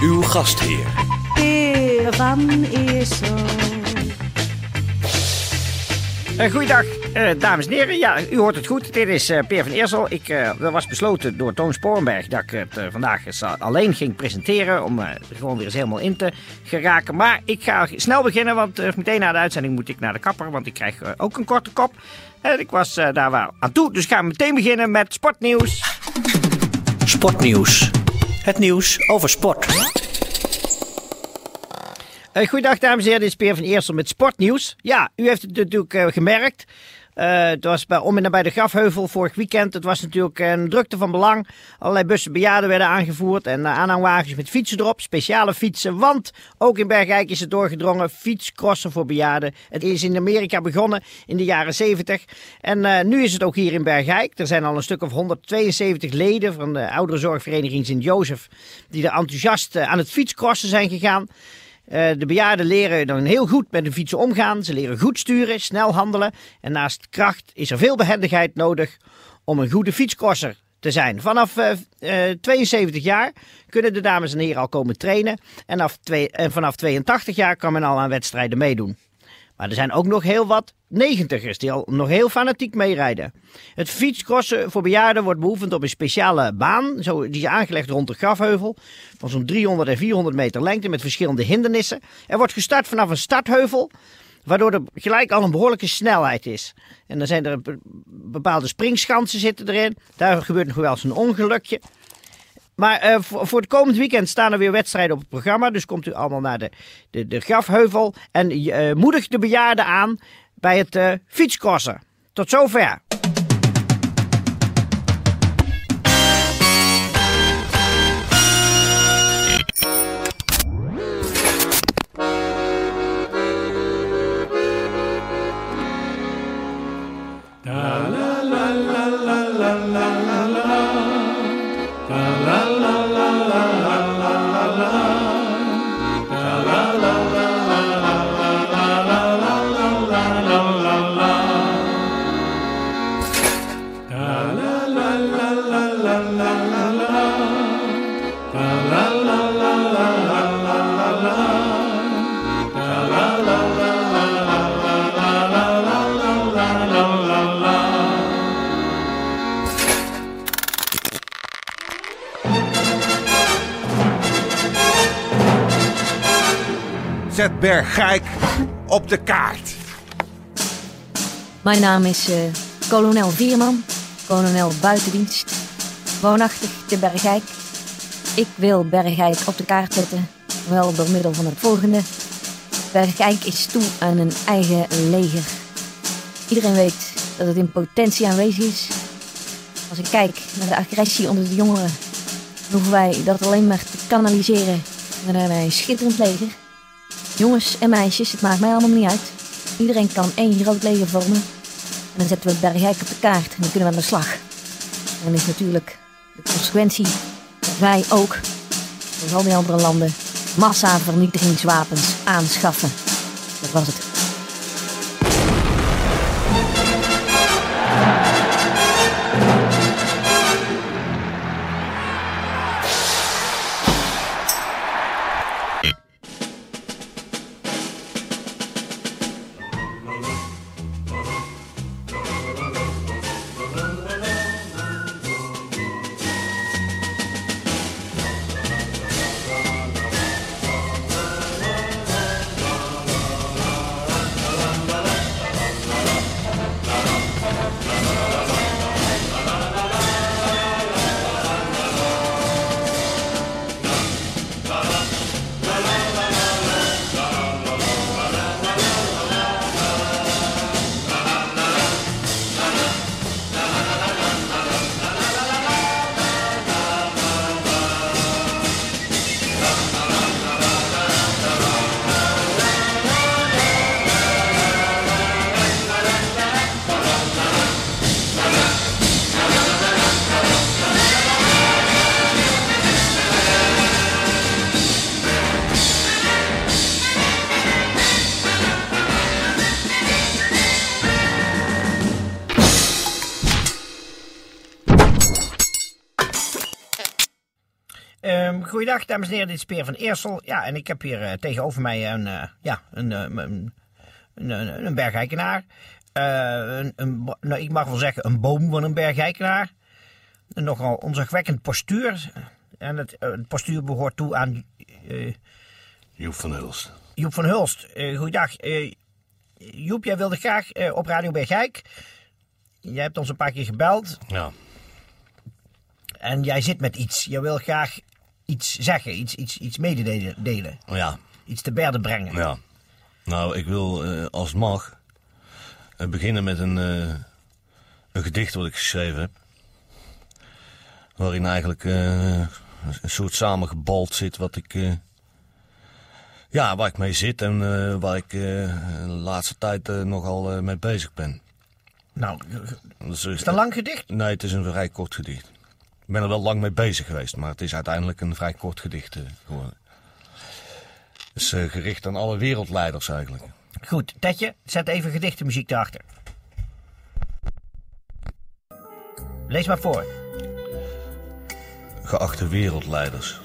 Uw gastheer Peer van Eersel. Uh, goeiedag, eh, dames en heren. Ja, u hoort het goed. Dit is eh, Peer van Eersel. Ik eh, er was besloten door Toon Sporenberg dat ik het eh, vandaag eens alleen ging presenteren. Om eh, er gewoon weer eens helemaal in te geraken. Maar ik ga snel beginnen, want eh, meteen na de uitzending moet ik naar de kapper. Want ik krijg ook een korte kop. En ik was eh, daar wel aan toe. Dus gaan we meteen beginnen met sportnieuws. Sportnieuws. Het nieuws over sport. Eh goeiedag dames en heren, dit is Peer van Eersel met sportnieuws. Ja, u heeft het natuurlijk eh, gemerkt. Eh, het was bij, om en nabij de Grafheuvel vorig weekend. Het was natuurlijk een drukte van belang. Allerlei bussen bejaarden werden aangevoerd en uh, aanhangwagens met fietsen erop. Speciale fietsen, want ook in Bergijk is het doorgedrongen. Fietscrossen voor bejaarden. Het is in Amerika begonnen in de jaren 70. En eh, nu is het ook hier in Bergijk. Er zijn al een stuk of 172 leden van de ouderenzorgvereniging Sint-Jozef... die er enthousiast eh, aan het fietscrossen zijn gegaan. Eh, de bejaarden leren dan heel goed met hun fietsen omgaan. Ze leren goed sturen, snel handelen. En naast kracht is er veel behendigheid nodig om een goede fietscrosser te zijn. Vanaf eh, eh, 72 jaar kunnen de dames en heren al komen trainen. En, af twee, en vanaf 82 jaar kan men al aan wedstrijden meedoen. Maar er zijn ook nog heel wat negentigers die al nog heel fanatiek meerijden. Het fietscrossen voor bejaarden wordt beoefend op een speciale baan. Zo, die is aangelegd rond de grafheuvel. Van zo'n 300 en 400 meter lengte met verschillende hindernissen. Er wordt gestart vanaf een startheuvel. Waardoor er gelijk al een behoorlijke snelheid is. En dan zijn er be- bepaalde springschansen zitten erin. Daar gebeurt nog wel eens een ongelukje. Maar eh, voor, het komend weekend staan er weer wedstrijden op het programma. Dus komt u allemaal naar de, de, de grafheuvel. En eh, moedig de bejaarden aan bij het eh fietscrossen. Tot zover. Zet Bergijk op de kaart. Mijn naam is eh, kolonel Vierman, kolonel buitendienst, woonachtig te Bergijk. Ik wil Bergijk op de kaart zetten, wel door middel van het volgende. Bergijk is toe aan een eigen leger. Iedereen weet dat het in potentie aanwezig is. Als ik kijk naar de agressie onder de jongeren, hoeven wij dat alleen maar te kanaliseren. En hebben een schitterend leger. Jongens en meisjes, het maakt mij allemaal niet uit. Iedereen kan één groot leger vormen. En dan zetten we Bergijk op de kaart en dan kunnen we aan de slag. En dan is natuurlijk de consequentie dat wij ook, zoals al die andere landen, massavernietigingswapens aanschaffen. Dat was het. Goeiedag, dames en heren. Dit is Peer van Eersel. Ja, en ik heb hier eh, tegenover mij een, eh, ja, een, eh, een, een, een, een een, een, nou, ik mag wel zeggen een boom van een bergeikenaar. Een nogal onzagwekkend postuur. En het, het postuur behoort toe aan Joep van Hulst. Joep van Hulst. Goeiedag. Joep, jij wilde graag op Radio Bergijk. Jij hebt ons een paar keer gebeld. Ja. En jij zit met iets. Je wil graag iets zeggen, iets, iets, iets mededelen. delen, Ja. Iets te berden brengen. Ja. Nou, ik wil, eh, als het mag, eh, beginnen met een, eh, een gedicht wat ik geschreven heb. Waarin eigenlijk een soort samengebald zit wat ik... ja, waar ik mee zit en waar ik de laatste tijd nogal mee bezig ben. Nou, Dus, is het een lang gedicht? Nee, het is een vrij kort gedicht. Ik ben er wel lang mee bezig geweest, maar het is uiteindelijk een vrij kort gedicht eh, geworden. Het is eh, gericht aan alle wereldleiders eigenlijk. Goed, Tetje, zet even gedichtenmuziek erachter. Lees maar voor. Geachte wereldleiders.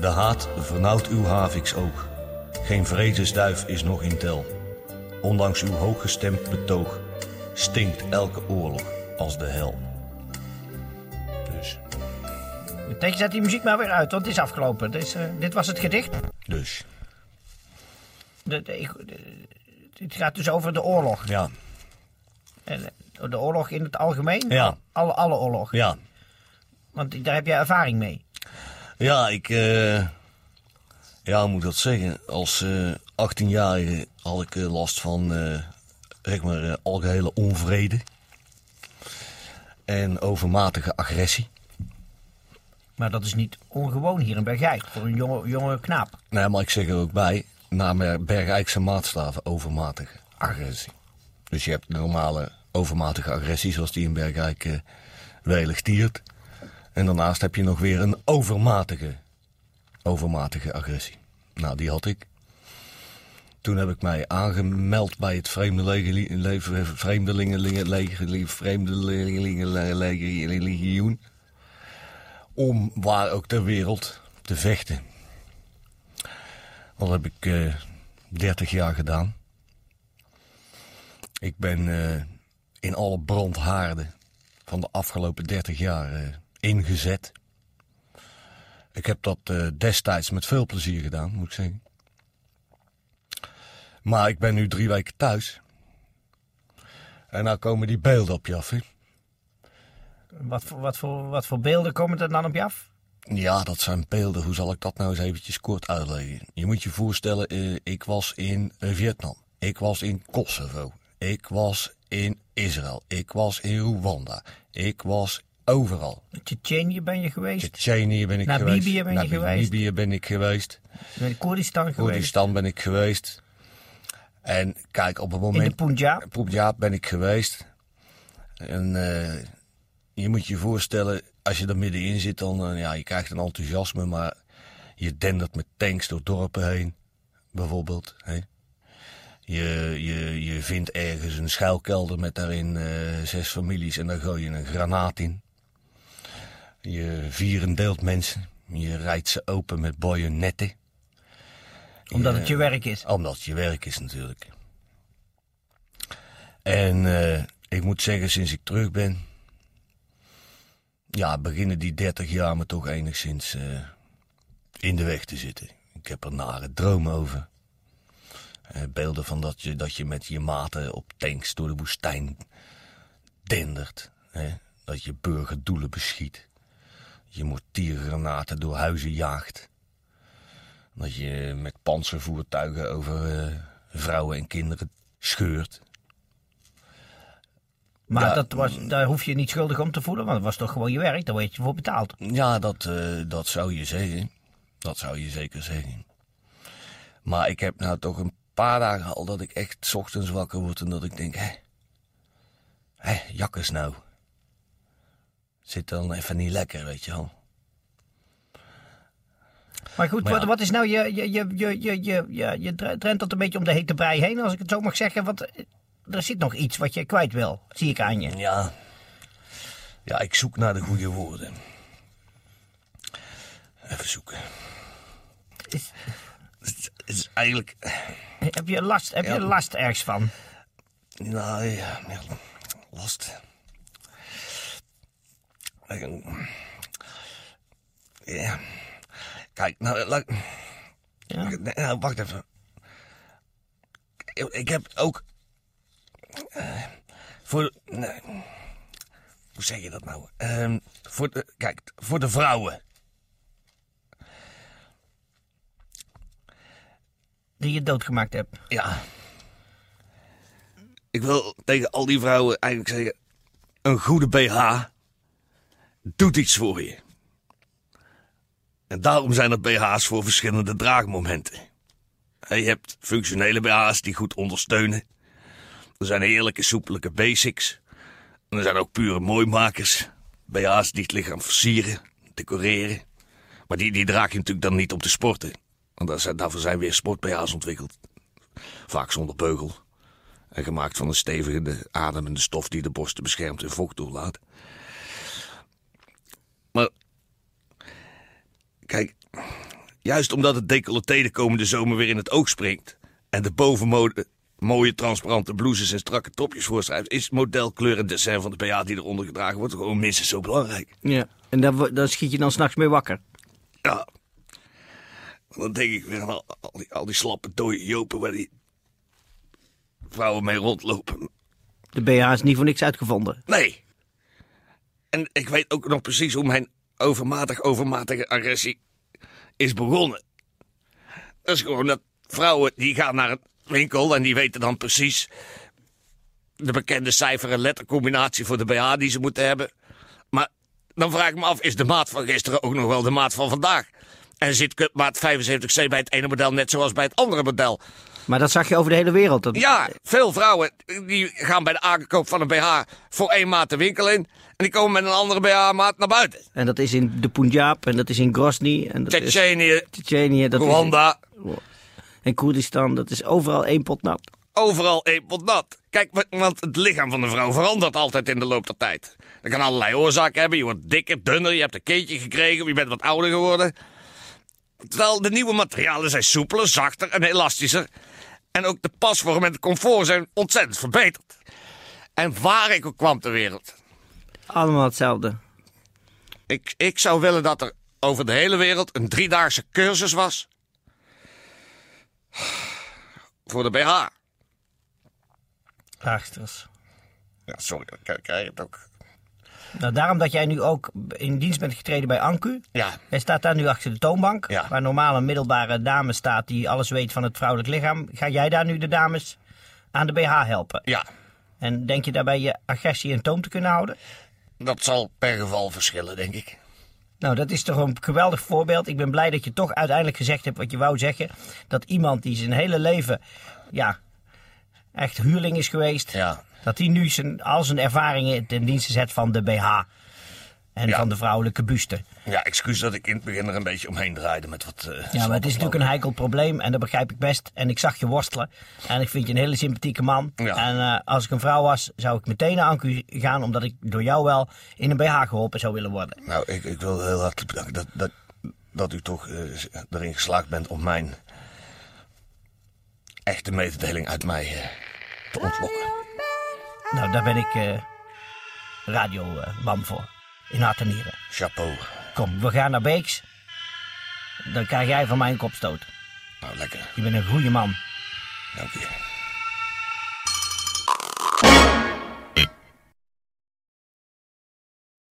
De haat vernauwt uw haviks oog. Geen vredesduif is nog in tel. Ondanks uw hooggestemd betoog stinkt elke oorlog als de hel. Tetje, zet die muziek maar weer uit, want het is afgelopen. Eh, dit was het gedicht. dus, De, de- ik- de- het gaat dus over de oorlog. ja, eh, De oorlog in het algemeen? Ja. Alle, alle oorlog. ja. Want daar heb jij ervaring mee. Ja, ik. eh ja, moet dat zeggen? Als eh 18-jarige had ik last van. zeg maar, eh, algehele onvrede. En overmatige agressie. Maar dat is niet ongewoon hier in Bergijk. Voor een jonge, jonge knaap. Nee, maar ik zeg er ook bij. Naar Bergijkse maatstaven overmatige agressie. Dus je hebt normale overmatige agressie, zoals die in Bergijk eh, welig tiert. En daarnaast heb je nog weer een overmatige, overmatige agressie. Nou, die had ik. Toen heb ik mij aangemeld bij het Vreemdelingenlegioen. Om waar ook ter wereld te vechten. Dat heb ik eh 30 jaar gedaan. Ik ben eh, in alle brandhaarden van de afgelopen 30 jaar eh, ingezet. Ik heb dat eh, destijds met veel plezier gedaan, moet ik zeggen. Maar ik ben nu drie weken thuis. En nou komen die beelden op je af. Wat voor, wat, voor, wat voor beelden komen er dan op je af? Ja, dat zijn beelden. Hoe zal ik dat nou eens eventjes kort uitleggen? Je moet je voorstellen, eh, ik was in eh, Vietnam. Ik was in Kosovo. Ik was in Israël. Ik was in Rwanda. Ik was overal. Tsjetsjenië ben je geweest. Tsjetsjenië ben ik Namibië geweest. ben je geweest. Namibië ben ik geweest. Ben Koerdistan geweest. Koerdistan ben ik geweest. En kijk, op het In de moment... Punjab. Punjab ben ik geweest. En eh, je moet je voorstellen, als je er middenin zit, dan eh, ja, je krijgt een enthousiasme, maar je dendert met tanks door dorpen heen, bijvoorbeeld. Hè. Je, je, je vindt ergens een schuilkelder met daarin eh, zes families en daar gooi je een granaat in. Je vierendeelt mensen. Je rijdt ze open met bajonetten. Omdat Je- het je werk is. omdat het je werk is natuurlijk. En eh, ik moet zeggen, sinds ik terug ben. Ja, beginnen die 30 jaar me toch enigszins eh, in de weg te zitten. Ik heb er nare dromen over. Eh, beelden van dat je, dat je met je maten op tanks door de woestijn dendert. Hè? Dat je burgerdoelen beschiet. Je mortiergranaten door huizen jaagt. Dat je met panzervoertuigen over eh, vrouwen en kinderen scheurt. Maar Ja. dat was, daar hoef je niet schuldig om te voelen, want het was toch gewoon je werk. Daar werd je voor betaald. Ja, dat, eh, dat zou je zeggen. Dat zou je zeker zeggen. Maar ik heb nou toch een paar dagen al dat ik echt 's ochtends wakker word en dat ik denk, hé, hé, jakkes nou. Zit dan even niet lekker, weet je wel. Maar goed, Maar wat, ja. wat is nou je, je, je, je, je, je, je, je dre- drent dat een beetje om de hete brei heen, als ik het zo mag zeggen. Want er zit nog iets wat je kwijt wil, zie ik aan je. Ja. Ja, ik zoek naar de goede woorden. Even zoeken. Is- Het is eigenlijk... Heb je last, heb je last ergens van? Nou, ja, last. Ja. Kijk, nou, laat- Ja. Nou, wacht even. Ik heb ook... eh, voor... Nee, hoe zeg je dat nou? Ehm, voor de, kijk, voor de vrouwen. Die je doodgemaakt hebt. Ja. Ik wil tegen al die vrouwen eigenlijk zeggen... Een goede BH doet iets voor je. En daarom zijn er BH's voor verschillende draagmomenten. En Je hebt functionele BH's die goed ondersteunen. Er zijn heerlijke soepelijke basics. Er zijn ook pure mooimakers. BH's die het lichaam versieren, decoreren. Maar die, die draag je natuurlijk dan niet om te sporten. Want daarvoor zijn weer sport-BH's ontwikkeld. Vaak zonder beugel. En gemaakt van een stevige, de ademende stof die de borsten beschermt en vocht toelaat. Maar, kijk, juist omdat het decolleté de komende zomer weer in het oog springt... en de bovenmode mooie transparante blouses en strakke topjes voorschrijft... is modelkleur en dessin van de BH die eronder gedragen wordt gewoon minstens zo belangrijk. Ja. En daar, schiet je dan s'nachts mee wakker. Ja. Dan denk ik weer aan al, al die, al die slappe dode jopen waar die vrouwen mee rondlopen. De BH is niet voor niks uitgevonden. Nee. En ik weet ook nog precies hoe mijn overmatig overmatige agressie is begonnen. Dat is gewoon dat vrouwen die gaan naar een winkel en die weten dan precies de bekende cijfer- en lettercombinatie voor de BH die ze moeten hebben. Maar dan vraag ik me af, is de maat van gisteren ook nog wel de maat van vandaag? En zit cupmaat 75C bij het ene model net zoals bij het andere model? Maar dat zag je over de hele wereld. Dat... Ja, veel vrouwen die gaan bij de aankoop van een BH voor één maat de winkel in. En die komen met een andere BH-maat naar buiten. En dat is in de Punjab en dat is in Grozny. En dat is Tsjetsjenië, Rwanda, en Koerdistan. Dat is overal één pot nat. overal één pot nat. Kijk, wa- want het lichaam van de vrouw verandert altijd in de loop der tijd. Dat kan allerlei oorzaken hebben. Je wordt dikker, dunner, je hebt een kindje gekregen, je bent wat ouder geworden. Terwijl de nieuwe materialen zijn soepeler, zachter en elastischer. En ook de pasvorm en het comfort zijn ontzettend verbeterd. En waar ik ook kwam ter wereld. Allemaal hetzelfde. Ik, ik zou willen dat er over de hele wereld een driedaagse cursus was. Voor de BH. Raagsters. Ja, sorry, dan krijg het ook. Nou, daarom dat jij nu ook in dienst bent getreden bij Anku. Ja, Jij staat daar nu achter de toonbank, Ja. waar normaal een middelbare dame staat die alles weet van het vrouwelijk lichaam. Ga jij daar nu de dames aan de BH helpen? ja. En denk je daarbij je agressie in toom te kunnen houden? Dat zal per geval verschillen, denk ik. Nou, dat is toch een geweldig voorbeeld. Ik ben blij dat je toch uiteindelijk gezegd hebt wat je wou zeggen. Dat iemand die zijn hele leven, ja, echt huurling is geweest. Ja. Dat die nu zijn, al zijn ervaringen ten dienste zet van de BH. En Ja. van de vrouwelijke buste. Ja, excuus dat ik in het begin er een beetje omheen draaide met wat... eh, Ja, maar het is natuurlijk een heikel probleem en dat begrijp ik best. En ik zag je worstelen en ik vind je een hele sympathieke man. Ja. En eh, als ik een vrouw was, zou ik meteen naar Anku gaan, omdat ik door jou wel in een BH geholpen zou willen worden. Nou, ik, ik wil heel hartelijk bedanken dat, dat, dat u toch eh, erin geslaagd bent om mijn echte mededeling uit mij te ontlokken. Nou, daar ben ik radioman voor. In hart en nieren. Chapeau. Kom, we gaan naar Beeks. Dan krijg jij van mij een kopstoot. Nou, lekker. Je bent een goede man. Dank u.